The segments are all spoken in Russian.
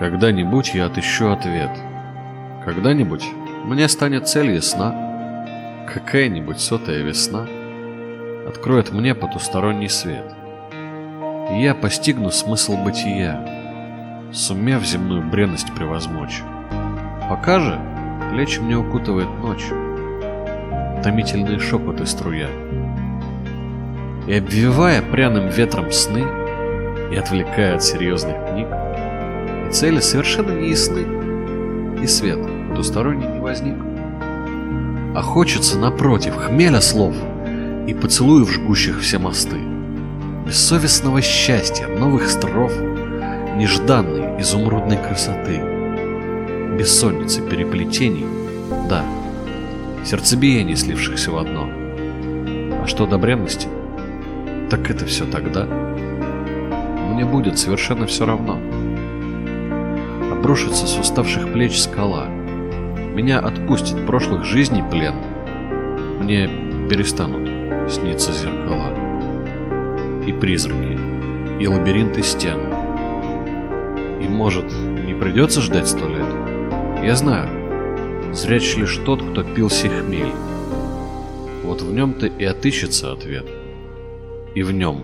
Когда-нибудь я отыщу ответ. Когда-нибудь мне станет цель ясна. Какая-нибудь сотая весна откроет мне потусторонний свет. И я постигну смысл бытия, сумев земную бренность превозмочь. Пока же плечи мне укутывает ночь, томительные шепоты струя. И обвивая пряным ветром сны, и отвлекая от серьезных книг, цели совершенно не ясны, и свет потусторонний не возник. А хочется, напротив, хмеля слов и поцелуев жгущих все мосты, бессовестного счастья, новых строф, нежданной изумрудной красоты, бессонницы переплетений, да, сердцебиений, слившихся в одно. А что до бренности, так это все тогда. Мне будет совершенно все равно. Обрушится с уставших плеч скала. Меня отпустит прошлых жизней плен. Мне перестанут сниться зеркала. И призраки, и лабиринты стен. И, может, не придется ждать сто лет? Я знаю, зряч лишь тот, кто пил сей хмель. Вот в нем-то и отыщется ответ. И в нем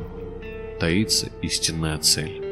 таится истинная цель.